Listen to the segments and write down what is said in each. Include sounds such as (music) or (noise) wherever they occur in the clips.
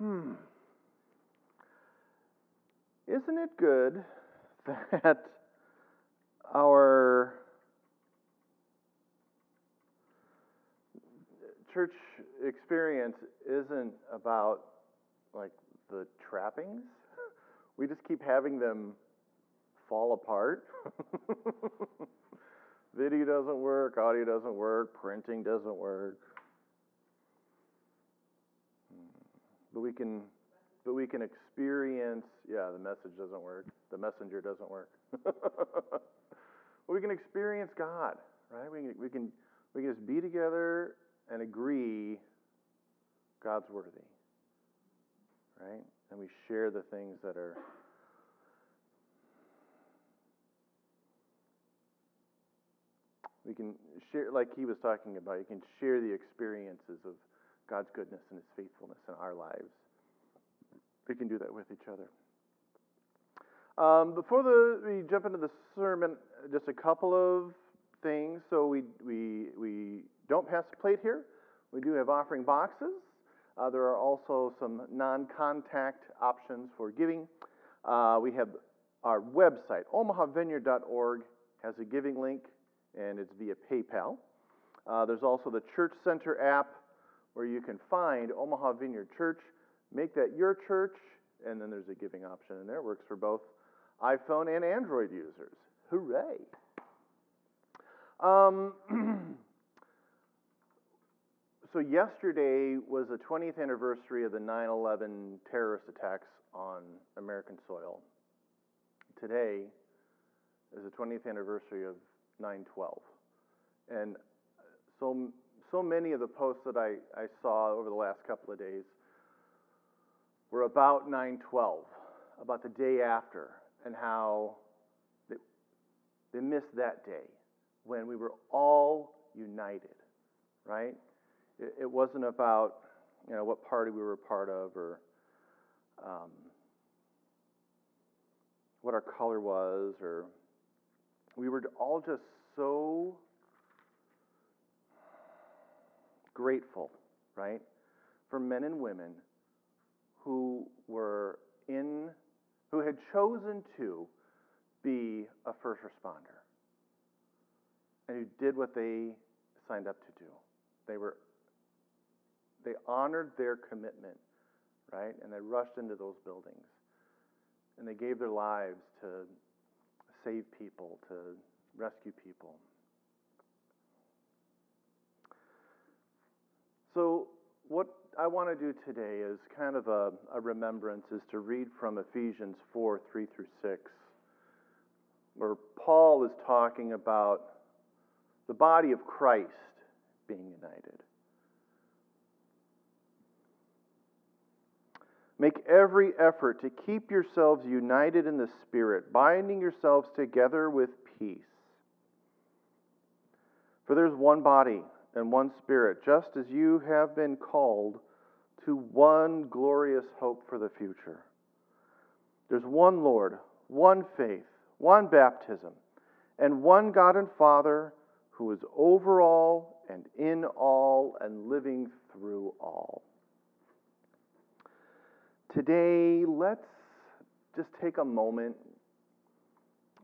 Hmm. Isn't it good (laughs) that our church experience isn't about like the trappings? (laughs) We just keep having them fall apart. (laughs) Video doesn't work, audio doesn't work, printing doesn't work. But we can but we can experience yeah, the message doesn't work. The messenger doesn't work. (laughs) we can experience God, right? We can, we can we can just be together and agree God's worthy. Right? And we share the things that are we can share like he was talking about, you can share the experiences of God's goodness and his faithfulness in our lives. We can do that with each other. Um, before the, we jump into the sermon, just a couple of things. So we, we, we don't pass the plate here. We do have offering boxes. Uh, there are also some non contact options for giving. Uh, we have our website, omahavineyard.org, has a giving link, and it's via PayPal. Uh, there's also the Church Center app where you can find Omaha Vineyard Church, make that your church, and then there's a giving option in there. It works for both iPhone and Android users. Hooray! Um, (clears throat) so, yesterday was the 20th anniversary of the 9 11 terrorist attacks on American soil. Today is the 20th anniversary of 9 12. And so, so many of the posts that I, I saw over the last couple of days were about 9 12, about the day after, and how they, they missed that day when we were all united, right? It, it wasn't about you know what party we were a part of or um, what our color was or we were all just so grateful, right, for men and women who were in, who had chosen to be a first responder and who did what they signed up to do. They were, they honored their commitment, right, and they rushed into those buildings and they gave their lives to save people, to rescue people. So, what I want to do today is kind of a, a, remembrance, is to read from Ephesians 4 3 through 6, where Paul is talking about the body of Christ being united. Make every effort to keep yourselves united in the Spirit, binding yourselves together with peace. For there's one body and one Spirit, just as you have been called to one glorious hope for the future. There's one Lord, one faith, one baptism, and one God and Father who is over all and in all and living through all. Today, let's just take a moment,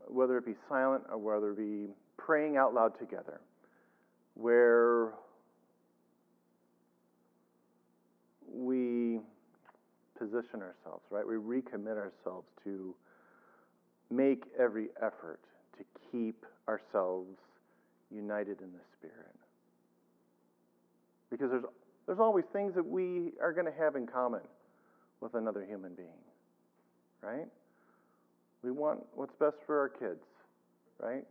whether it be silent or whether it be praying out loud together, where we position ourselves, right? We recommit ourselves to make every effort to keep ourselves united in the Spirit. Because there's, there's always things that we are going to have in common with another human being, right? We want what's best for our kids, right?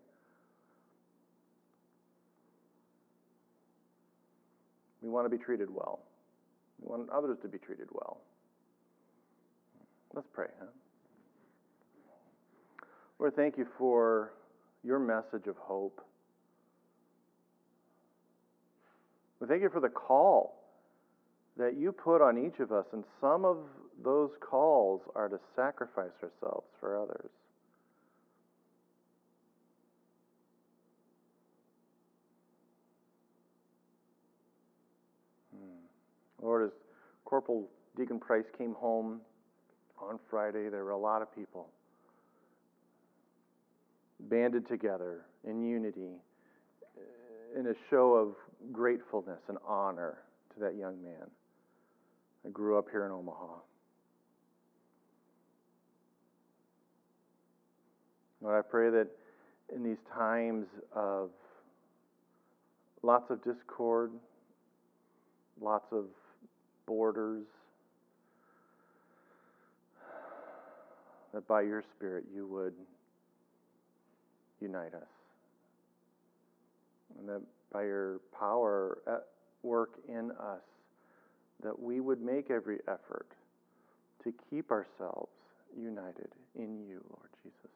We want to be treated well. We want others to be treated well. Let's pray, huh? Lord, thank you for your message of hope. We thank you for the call that you put on each of us, and some of those calls are to sacrifice ourselves for others. Hmm. Lord, as Corporal Daegan Page came home on Friday, there were a lot of people banded together in unity uh, in a show of gratefulness and honor to that young man. I grew up here in Omaha. Lord, I pray that in these times of lots of discord, lots of borders, that by your Spirit you would unite us. And that by your power at work in us, that we would make every effort to keep ourselves united in you, Lord Jesus.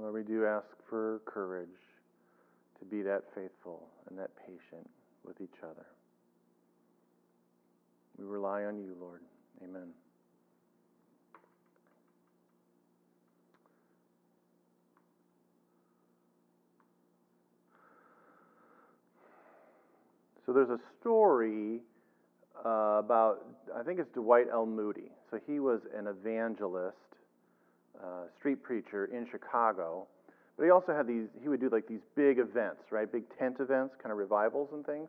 Lord, we do ask for courage to be that faithful and that patient with each other. We rely on you, Lord. Amen. So there's a story uh, about, I think it's Dwight L. Moody. So he was an evangelist, uh, street preacher in Chicago. But he also had these, he would do like these big events, right? Big tent events, kind of revivals and things.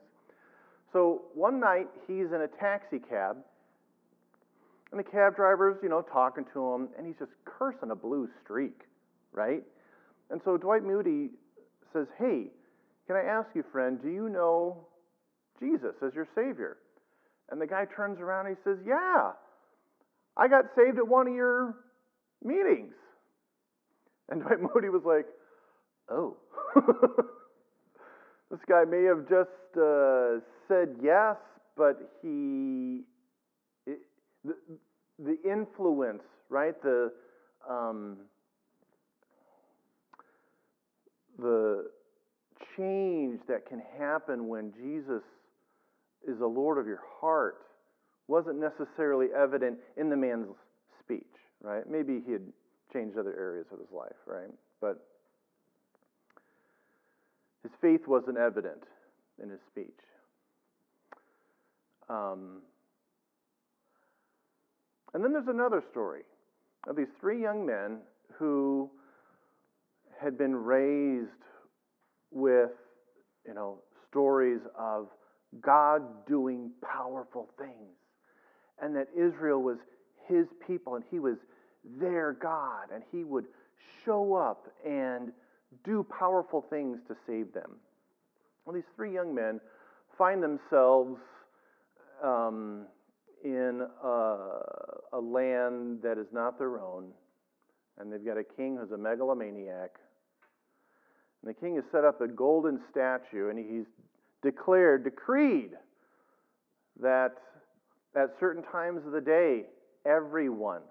So one night he's in a taxi cab, and the cab driver's, you know, talking to him, and he's just cursing a blue streak, right? And so Dwight Moody says, Hey, can I ask you, friend, do you know Jesus as your Savior? And the guy turns around and he says, Yeah, I got saved at one of your meetings. And (laughs) Dwight Moody was like, Oh. (laughs) this guy may have just uh, said yes, but he, it, the, the influence, right? The, um, the change that can happen when Jesus is the Lord of your heart wasn't necessarily evident in the man's speech, right? Maybe he had changed other areas of his life, right? But his faith wasn't evident in his speech. Um, and then there's another story of these three young men who had been raised with, you know, stories of God doing powerful things, and that Israel was his people and he was their God, and he would show up and do powerful things to save them. Well, these three young men find themselves um, in a, a land that is not their own, and they've got a king who's a megalomaniac, And the king has set up a golden statue, and he's declared, decreed, that at certain times of the day, everyone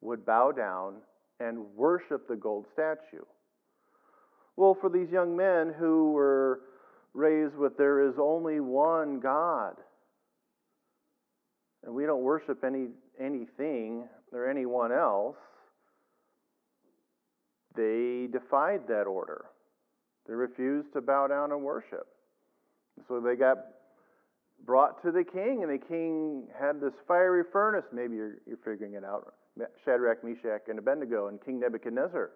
would bow down and worship the gold statue. Well, for these young men who were raised with there is only one God, and we don't worship any anything or anyone else, they defied that order. They refused to bow down and worship. So they got brought to the king, and the king had this fiery furnace. Maybe you're, you're figuring it out. Shadrach, Meshach, and Abednego, and King Nebuchadnezzar.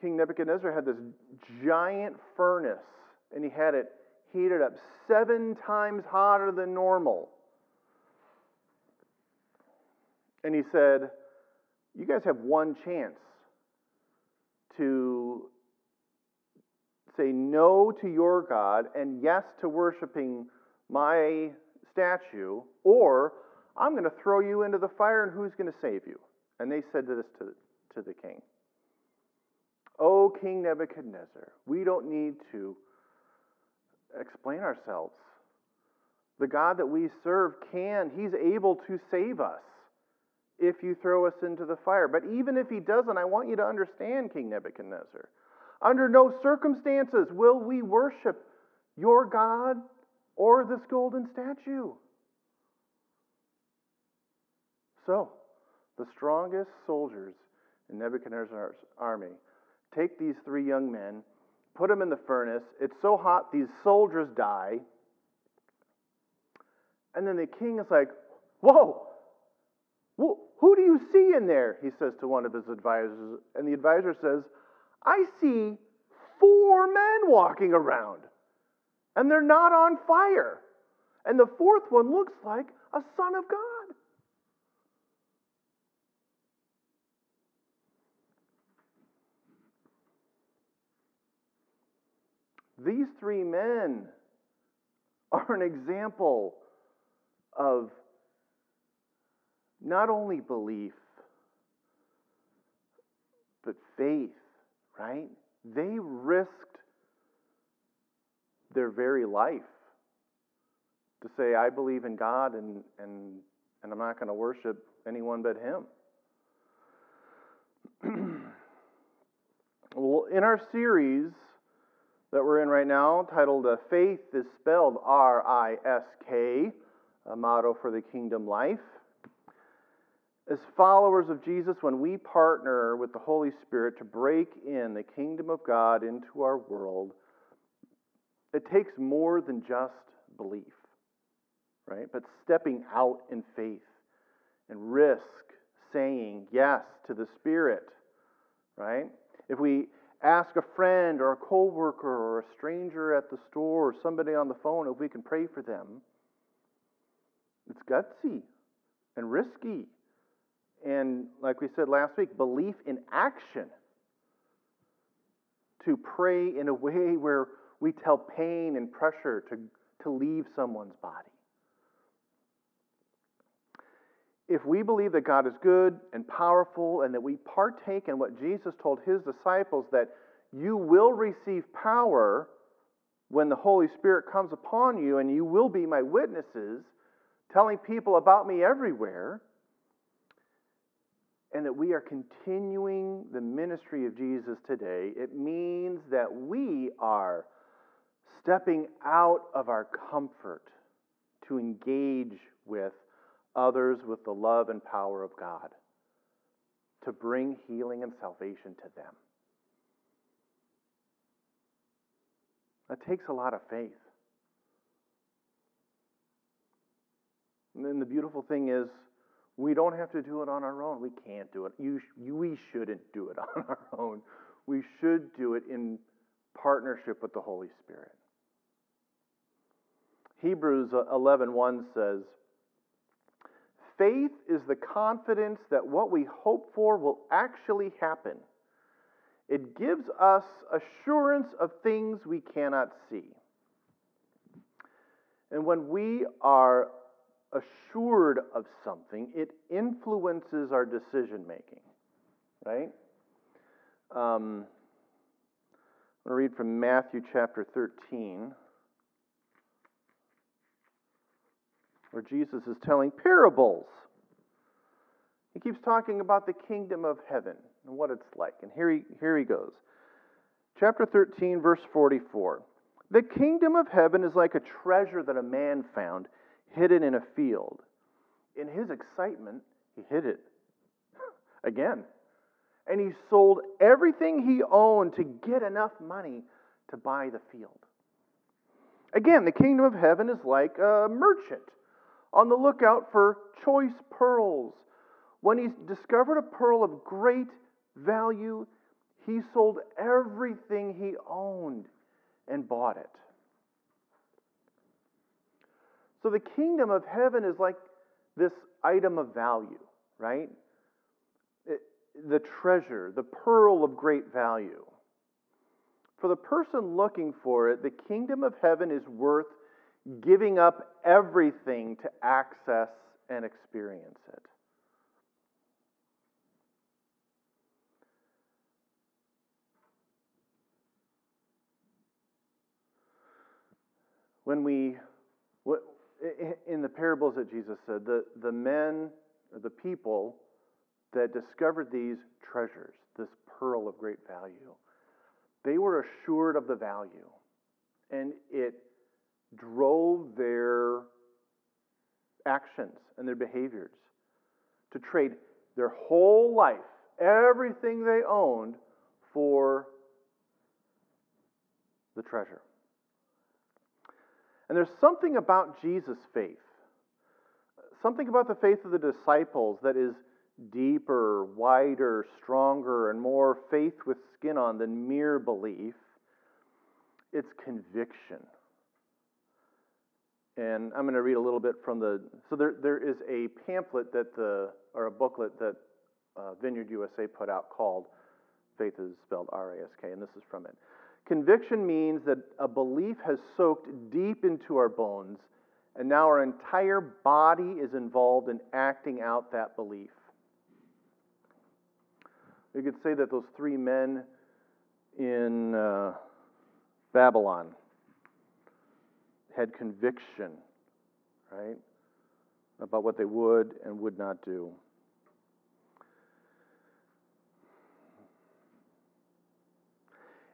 King Nebuchadnezzar had this giant furnace, and he had it heated up seven times hotter than normal. And he said, You guys have one chance to say no to your God and yes to worshiping my statue, or I'm going to throw you into the fire, and who's going to save you? And they said this to, to the king. O King Nebuchadnezzar, we don't need to explain ourselves. The God that we serve can, He's able to save us if you throw us into the fire. But even if He doesn't, I want you to understand, King Nebuchadnezzar. Under no circumstances will we worship your God or this golden statue. So, the strongest soldiers in Nebuchadnezzar's army take these three young men, put them in the furnace. It's so hot, these soldiers die. And then the king is like, Whoa, who do you see in there? He says to one of his advisors. And the advisor says, I see four men walking around, and they're not on fire. And the fourth one looks like a son of God. These three men are an example of not only belief, but faith, right? They risked their very life to say, I believe in God and, and, and I'm not going to worship anyone but Him. (clears throat) well, in our series that we're in right now, titled uh, Faith is Spelled R I S K, a motto for the kingdom life. As followers of Jesus, when we partner with the Holy Spirit to break in the kingdom of God into our world, it takes more than just belief, right? But stepping out in faith and risk saying yes to the Spirit, right? If we ask a friend or a coworker or a stranger at the store or somebody on the phone if we can pray for them, it's gutsy and risky and, like we said last week, belief in action. To pray in a way where we tell pain and pressure to, to leave someone's body. If we believe that God is good and powerful and that we partake in what Jesus told his disciples that you will receive power when the Holy Spirit comes upon you and you will be my witnesses, telling people about me everywhere, and that we are continuing the ministry of Jesus today, it means that we are stepping out of our comfort to engage with others with the love and power of God, to bring healing and salvation to them. That takes a lot of faith. And the beautiful thing is, we don't have to do it on our own. We can't do it. You, you, we shouldn't do it (laughs) on our own. We should do it in partnership with the Holy Spirit. Hebrews 11:1 says, "Faith is the confidence that what we hope for will actually happen. It gives us assurance of things we cannot see." And when we are assured of something, it influences our decision making, right? Um, I'm going to read from Matthew chapter 13, where Jesus is telling parables. He keeps talking about the kingdom of heaven and what it's like. And here he, here he goes. Chapter 13, verse 44. The kingdom of heaven is like a treasure that a man found hidden in a field. In his excitement, he hid it (laughs) again and he sold everything he owned to get enough money to buy the field. Again, the kingdom of heaven is like a merchant on the lookout for choice pearls. When he discovered a pearl of great value, he sold everything he owned and bought it. So the kingdom of heaven is like this item of value, right? the treasure, the pearl of great value. For the person looking for it, the kingdom of heaven is worth giving up everything to access and experience it. When we, in the parables that Jesus said, the, the men, the people, that discovered these treasures, this pearl of great value, they were assured of the value. And it drove their actions and their behaviors to trade their whole life, everything they owned, for the treasure. And there's something about Jesus' faith, something about the faith of the disciples that is deeper, wider, stronger, and more faith with skin on than mere belief. It's conviction. And I'm going to read a little bit from the. So there, there is a pamphlet that the, or a booklet that uh, Vineyard USA put out called Faith is spelled R A S K, and this is from it. Conviction means that a belief has soaked deep into our bones, and now our entire body is involved in acting out that belief. You could say that those three men in uh, Babylon had conviction, right, about what they would and would not do.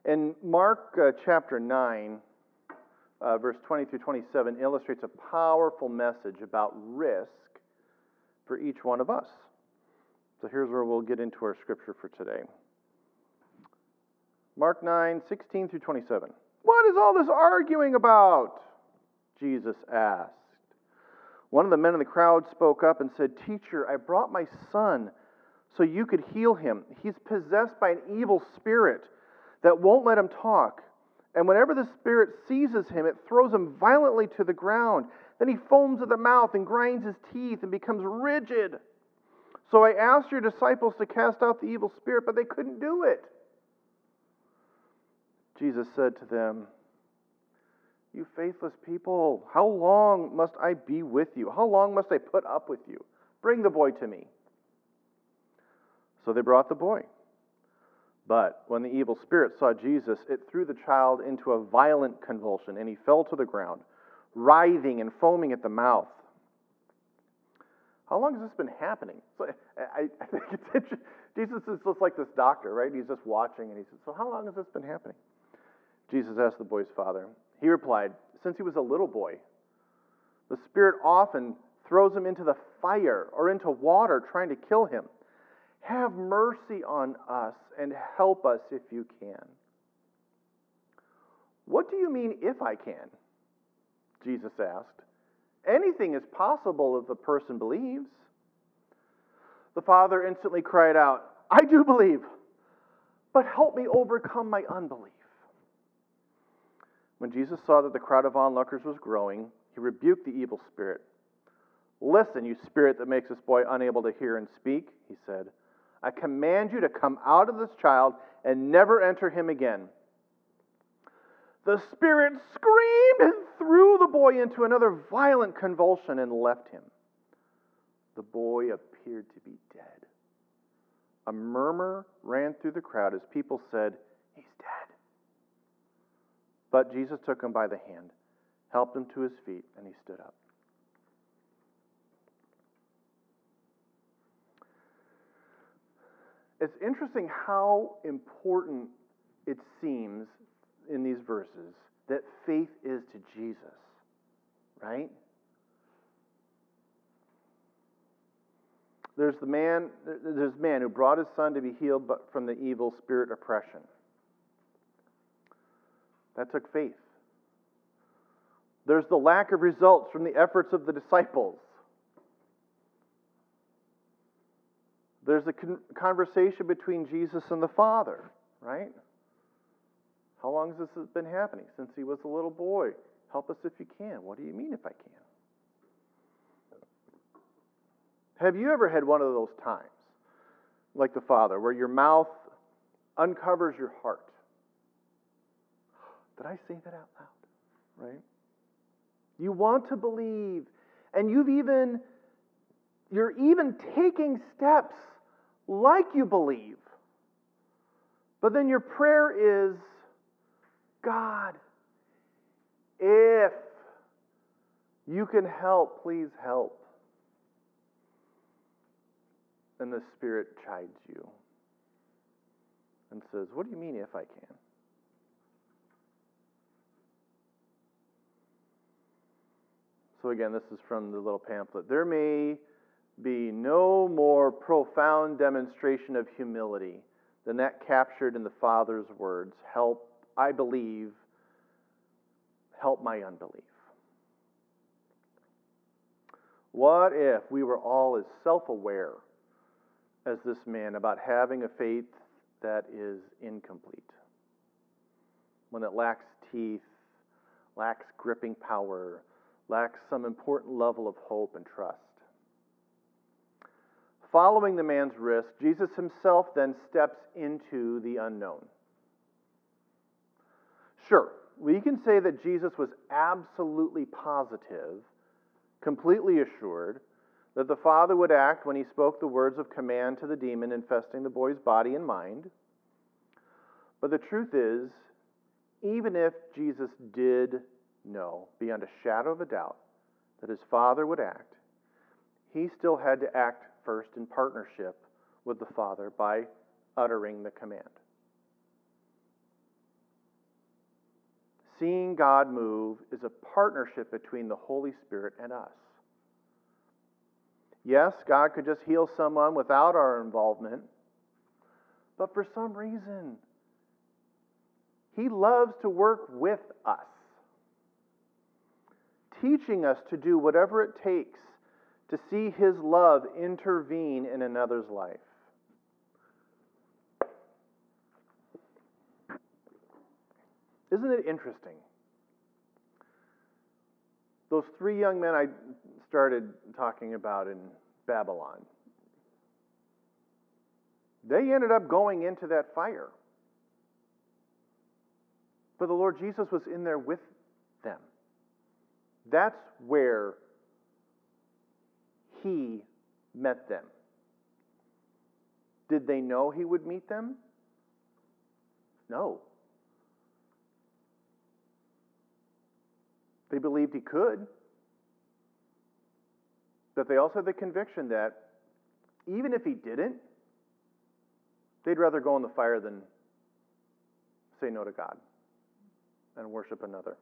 And Mark uh, chapter 9, uh, verse 20 through 27, illustrates a powerful message about risk for each one of us. So here's where we'll get into our scripture for today. Mark 9, 16 through 27. What is all this arguing about? Jesus asked. One of the men in the crowd spoke up and said, Teacher, I brought my son so you could heal him. He's possessed by an evil spirit that won't let him talk. And whenever the spirit seizes him, it throws him violently to the ground. Then he foams at the mouth and grinds his teeth and becomes rigid. So I asked your disciples to cast out the evil spirit, but they couldn't do it. Jesus said to them, You faithless people, how long must I be with you? How long must I put up with you? Bring the boy to me. So they brought the boy. But when the evil spirit saw Jesus, it threw the child into a violent convulsion, and he fell to the ground, writhing and foaming at the mouth. How long has this been happening? So I, I think it's. Jesus is just like this doctor, right? He's just watching and he says, So how long has this been happening? Jesus asked the boy's father. He replied, Since he was a little boy. The Spirit often throws him into the fire or into water trying to kill him. Have mercy on us and help us if you can. What do you mean, if I can? Jesus asked. Anything is possible if the person believes. The father instantly cried out, I do believe, but help me overcome my unbelief. When Jesus saw that the crowd of onlookers was growing, he rebuked the evil spirit. Listen, you spirit that makes this boy unable to hear and speak, he said. I command you to come out of this child and never enter him again. The spirit screamed and threw the boy into another violent convulsion and left him. The boy appeared to be dead. A murmur ran through the crowd as people said, He's dead. But Jesus took him by the hand, helped him to his feet, and he stood up. It's interesting how important it seems in these verses that faith is to Jesus, right? There's the man, there's man who brought his son to be healed but from the evil spirit oppression. That took faith. There's the lack of results from the efforts of the disciples. There's a con- conversation between Jesus and the Father, right? How long has this been happening? Since he was a little boy. Help us if you can. What do you mean if I can? Have you ever had one of those times, like the Father, where your mouth uncovers your heart? Did I say that out loud? Right? You want to believe, and you've even you're even taking steps like you believe. But then your prayer is God, if you can help, please help. And the Spirit chides you and says, What do you mean if I can? So, again, this is from the little pamphlet. There may be no more profound demonstration of humility than that captured in the Father's words Help, I believe, help my unbelief. What if we were all as self aware as this man about having a faith that is incomplete? One that lacks teeth, lacks gripping power, lacks some important level of hope and trust. Following the man's risk, Jesus himself then steps into the unknown. Sure, we can say that Jesus was absolutely positive, completely assured, that the Father would act when he spoke the words of command to the demon infesting the boy's body and mind. But the truth is, even if Jesus did know, beyond a shadow of a doubt, that his Father would act, he still had to act first in partnership with the Father by uttering the command. Seeing God move is a partnership between the Holy Spirit and us. Yes, God could just heal someone without our involvement, but for some reason, He loves to work with us, teaching us to do whatever it takes to see His love intervene in another's life. Isn't it interesting? Those three young men I started talking about in Babylon, they ended up going into that fire. But the Lord Jesus was in there with. That's where he met them. Did they know he would meet them? No. They believed he could. But they also had the conviction that even if he didn't, they'd rather go in the fire than say no to God and worship another.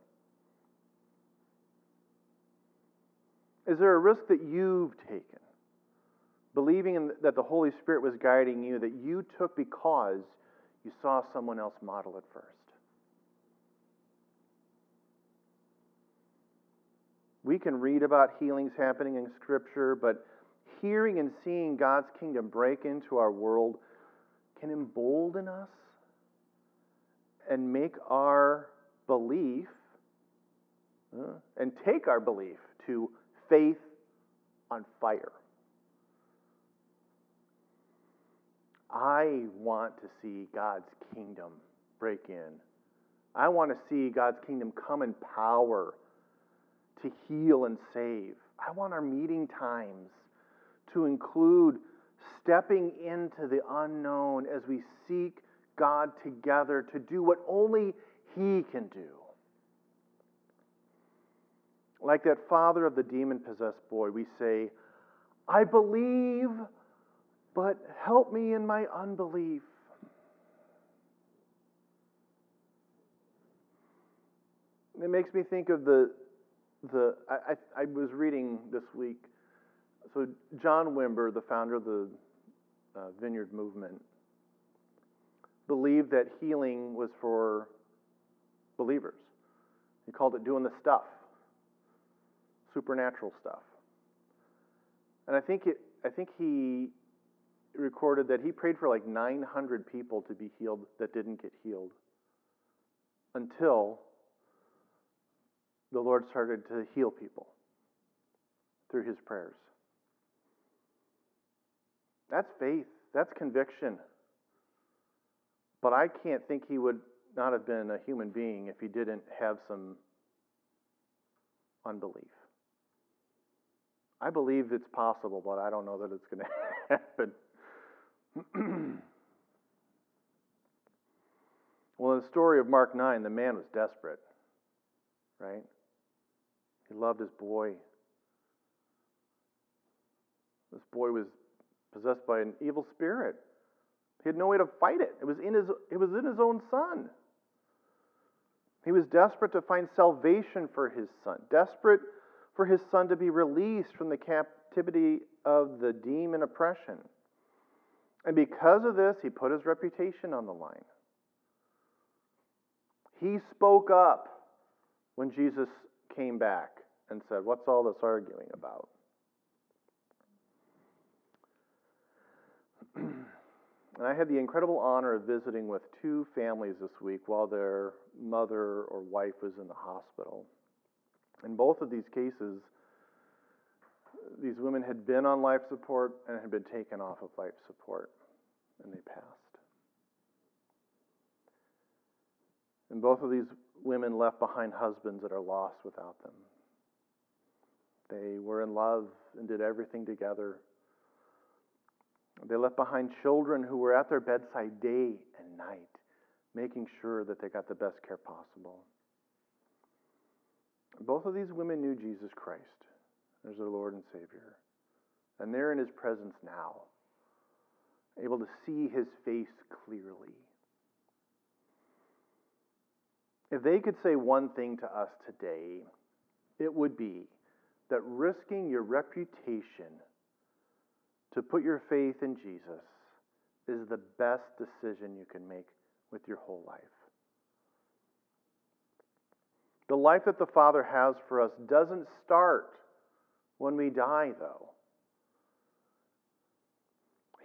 Is there a risk that you've taken, believing in, that the Holy Spirit was guiding you, that you took because you saw someone else model it first? We can read about healings happening in Scripture, but hearing and seeing God's kingdom break into our world can embolden us and make our belief uh, and take our belief to faith on fire. I want to see God's kingdom break in. I want to see God's kingdom come in power to heal and save. I want our meeting times to include stepping into the unknown as we seek God together to do what only He can do. Like that father of the demon possessed boy, we say, I believe, but help me in my unbelief. It makes me think of the the I, I, I was reading this week. So John Wimber, the founder of the uh, Vineyard Movement, believed that healing was for believers. He called it doing the stuff, supernatural stuff. And I think it, I think he recorded that he prayed for like 900 people to be healed that didn't get healed until the Lord started to heal people through his prayers. That's faith. That's conviction. But I can't think he would not have been a human being if he didn't have some unbelief. I believe it's possible, but I don't know that it's going (laughs) to happen. (clears throat) well, in the story of Mark 9, the man was desperate, right? He loved his boy. This boy was possessed by an evil spirit. He had no way to fight it. It was in his, it was in his own son. He was desperate to find salvation for his son, desperate for his son to be released from the captivity of the demon oppression. And because of this, he put his reputation on the line. He spoke up when Jesus came back and said, What's all this arguing about? (clears throat) and I had the incredible honor of visiting with two families this week while their mother or wife was in the hospital. In both of these cases, these women had been on life support and had been taken off of life support, and they passed. And both of these women left behind husbands that are lost without them. They were in love and did everything together. They left behind children who were at their bedside day and night, making sure that they got the best care possible. Both of these women knew Jesus Christ as their Lord and Savior. And they're in His presence now, able to see His face clearly. If they could say one thing to us today, it would be that risking your reputation to put your faith in Jesus is the best decision you can make with your whole life. The life that the Father has for us doesn't start when we die, though.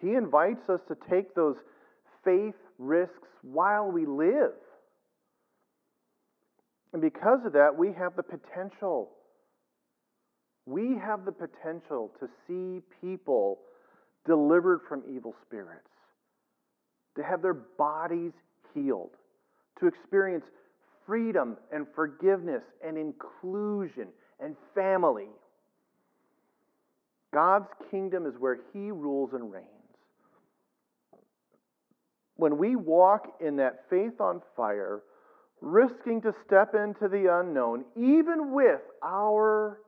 He invites us to take those faith risks while we live. And because of that, we have the potential. We have the potential to see people delivered from evil spirits, to have their bodies healed, to experience freedom and forgiveness and inclusion and family. God's kingdom is where He rules and reigns. When we walk in that faith on fire, risking to step into the unknown, even with our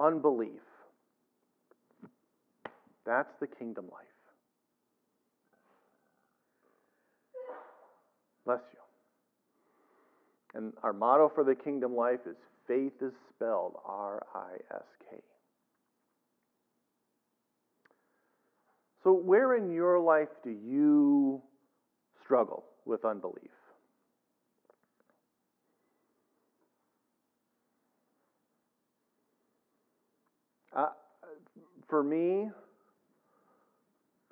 unbelief, that's the kingdom life. Bless. And our motto for the kingdom life is faith is spelled R I S K. So, where in your life do you struggle with unbelief? Uh, for me,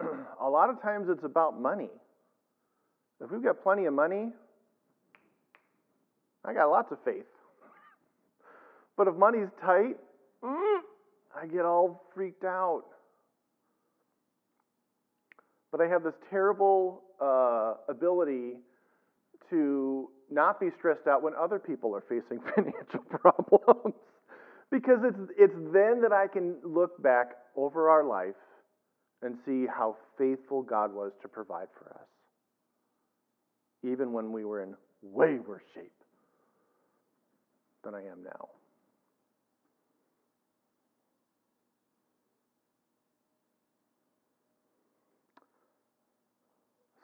(clears throat) a lot of times it's about money. If we've got plenty of money, I got lots of faith. But if money's tight, I get all freaked out. But I have this terrible uh, ability to not be stressed out when other people are facing (laughs) financial (laughs) problems. because it's, it's then that I can look back over our life and see how faithful God was to provide for us, even when we were in way worse shape than I am now.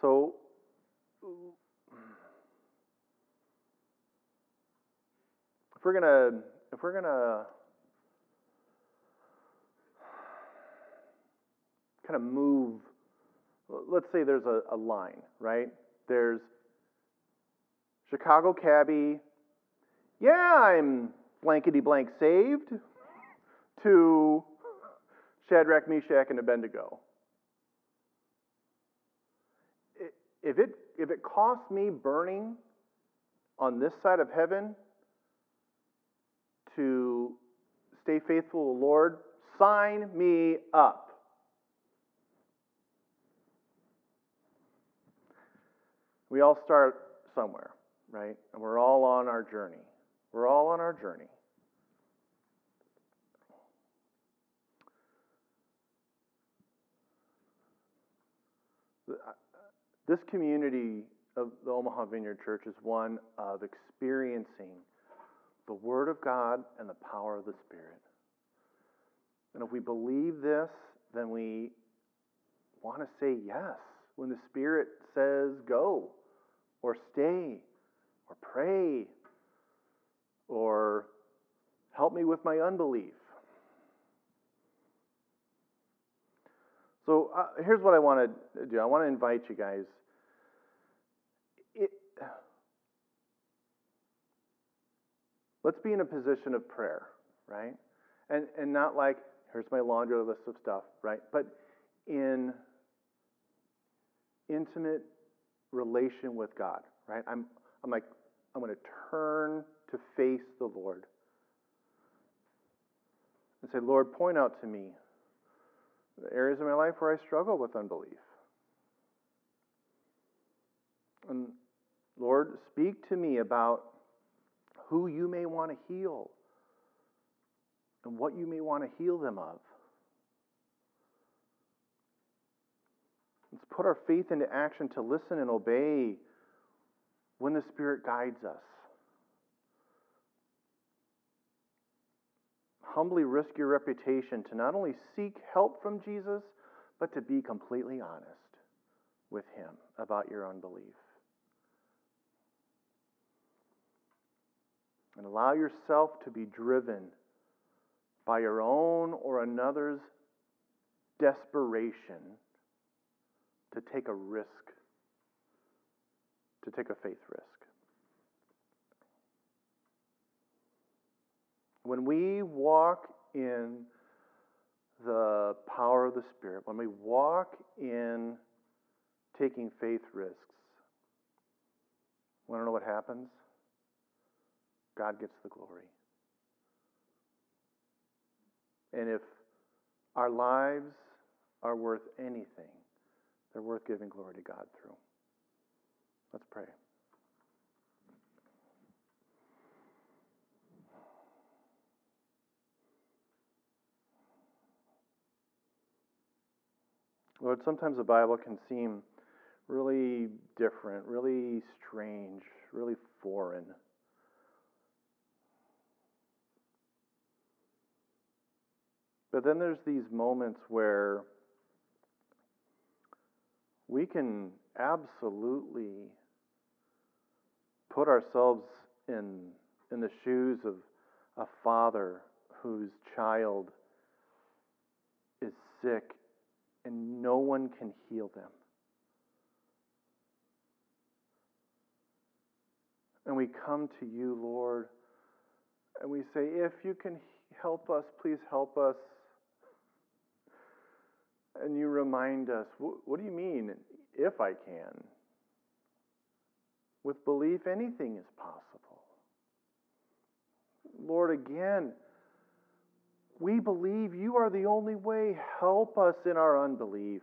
So, if we're gonna, if we're gonna kind of move, let's say there's a, a line, right? There's Chicago cabbie yeah, I'm blankety blank saved, to Shadrach, Meshach, and Abednego. If it, if it costs me burning on this side of heaven to stay faithful to the Lord, sign me up. We all start somewhere, right? And we're all on our journey. We're all on our journey. This community of the Omaha Vineyard Church is one of experiencing the Word of God and the power of the Spirit. And if we believe this, then we want to say yes when the Spirit says go, or stay, or pray, or help me with my unbelief. So uh, here's what I want to do I want to invite you guys. Let's be in a position of prayer, right? And, and not like, here's my laundry list of stuff, right? But in intimate relation with God, right? I'm, I'm like, I'm going to turn to face the Lord and say, Lord, point out to me the areas of my life where I struggle with unbelief. And Lord, speak to me about who you may want to heal and what you may want to heal them of. Let's put our faith into action to listen and obey when the Spirit guides us. Humbly risk your reputation to not only seek help from Jesus, but to be completely honest with Him about your unbelief. And allow yourself to be driven by your own or another's desperation to take a risk, to take a faith risk. When we walk in the power of the Spirit, when we walk in taking faith risks, want to know what happens? God gets the glory. And if our lives are worth anything, they're worth giving glory to God through. Let's pray. Lord, sometimes the Bible can seem really different, really strange, really foreign. But then there's these moments where we can absolutely put ourselves in, in the shoes of a father whose child is sick and no one can heal them. And we come to you, Lord, and we say, if you can help us, please help us and you remind us what do you mean, if I can? With belief, anything is possible. Lord, again, we believe you are the only way. Help us in our unbelief.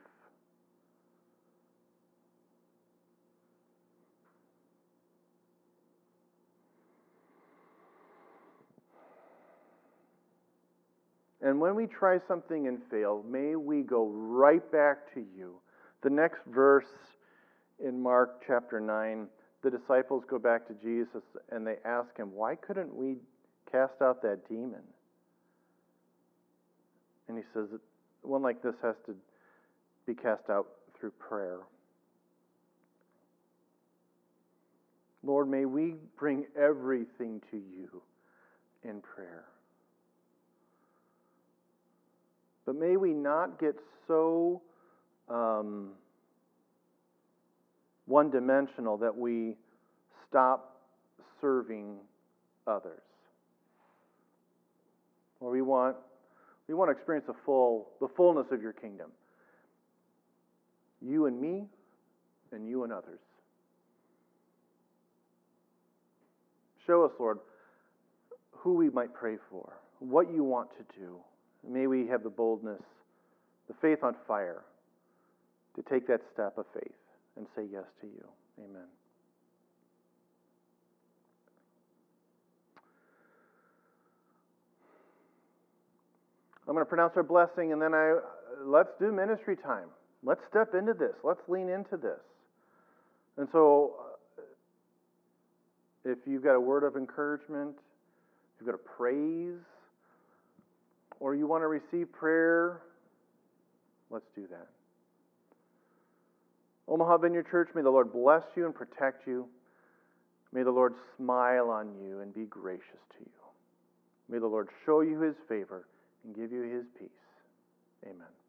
And when we try something and fail, may we go right back to you. The next verse in Mark chapter 9, the disciples go back to Jesus and they ask him, Why couldn't we cast out that demon? And he says, One like this has to be cast out through prayer. Lord, may we bring everything to you in prayer. But may we not get so um, one dimensional that we stop serving others. Or we want, we want to experience the full, the fullness of your kingdom. You and me, and you and others. Show us, Lord, who we might pray for, what you want to do. May we have the boldness, the faith on fire, to take that step of faith and say yes to you. Amen. I'm going to pronounce our blessing and then I let's do ministry time. Let's step into this. Let's lean into this. And so uh, if you've got a word of encouragement, you've got a praise, or you want to receive prayer, let's do that. Omaha Vineyard Church, may the Lord bless you and protect you. May the Lord smile on you and be gracious to you. May the Lord show you his favor and give you his peace. Amen.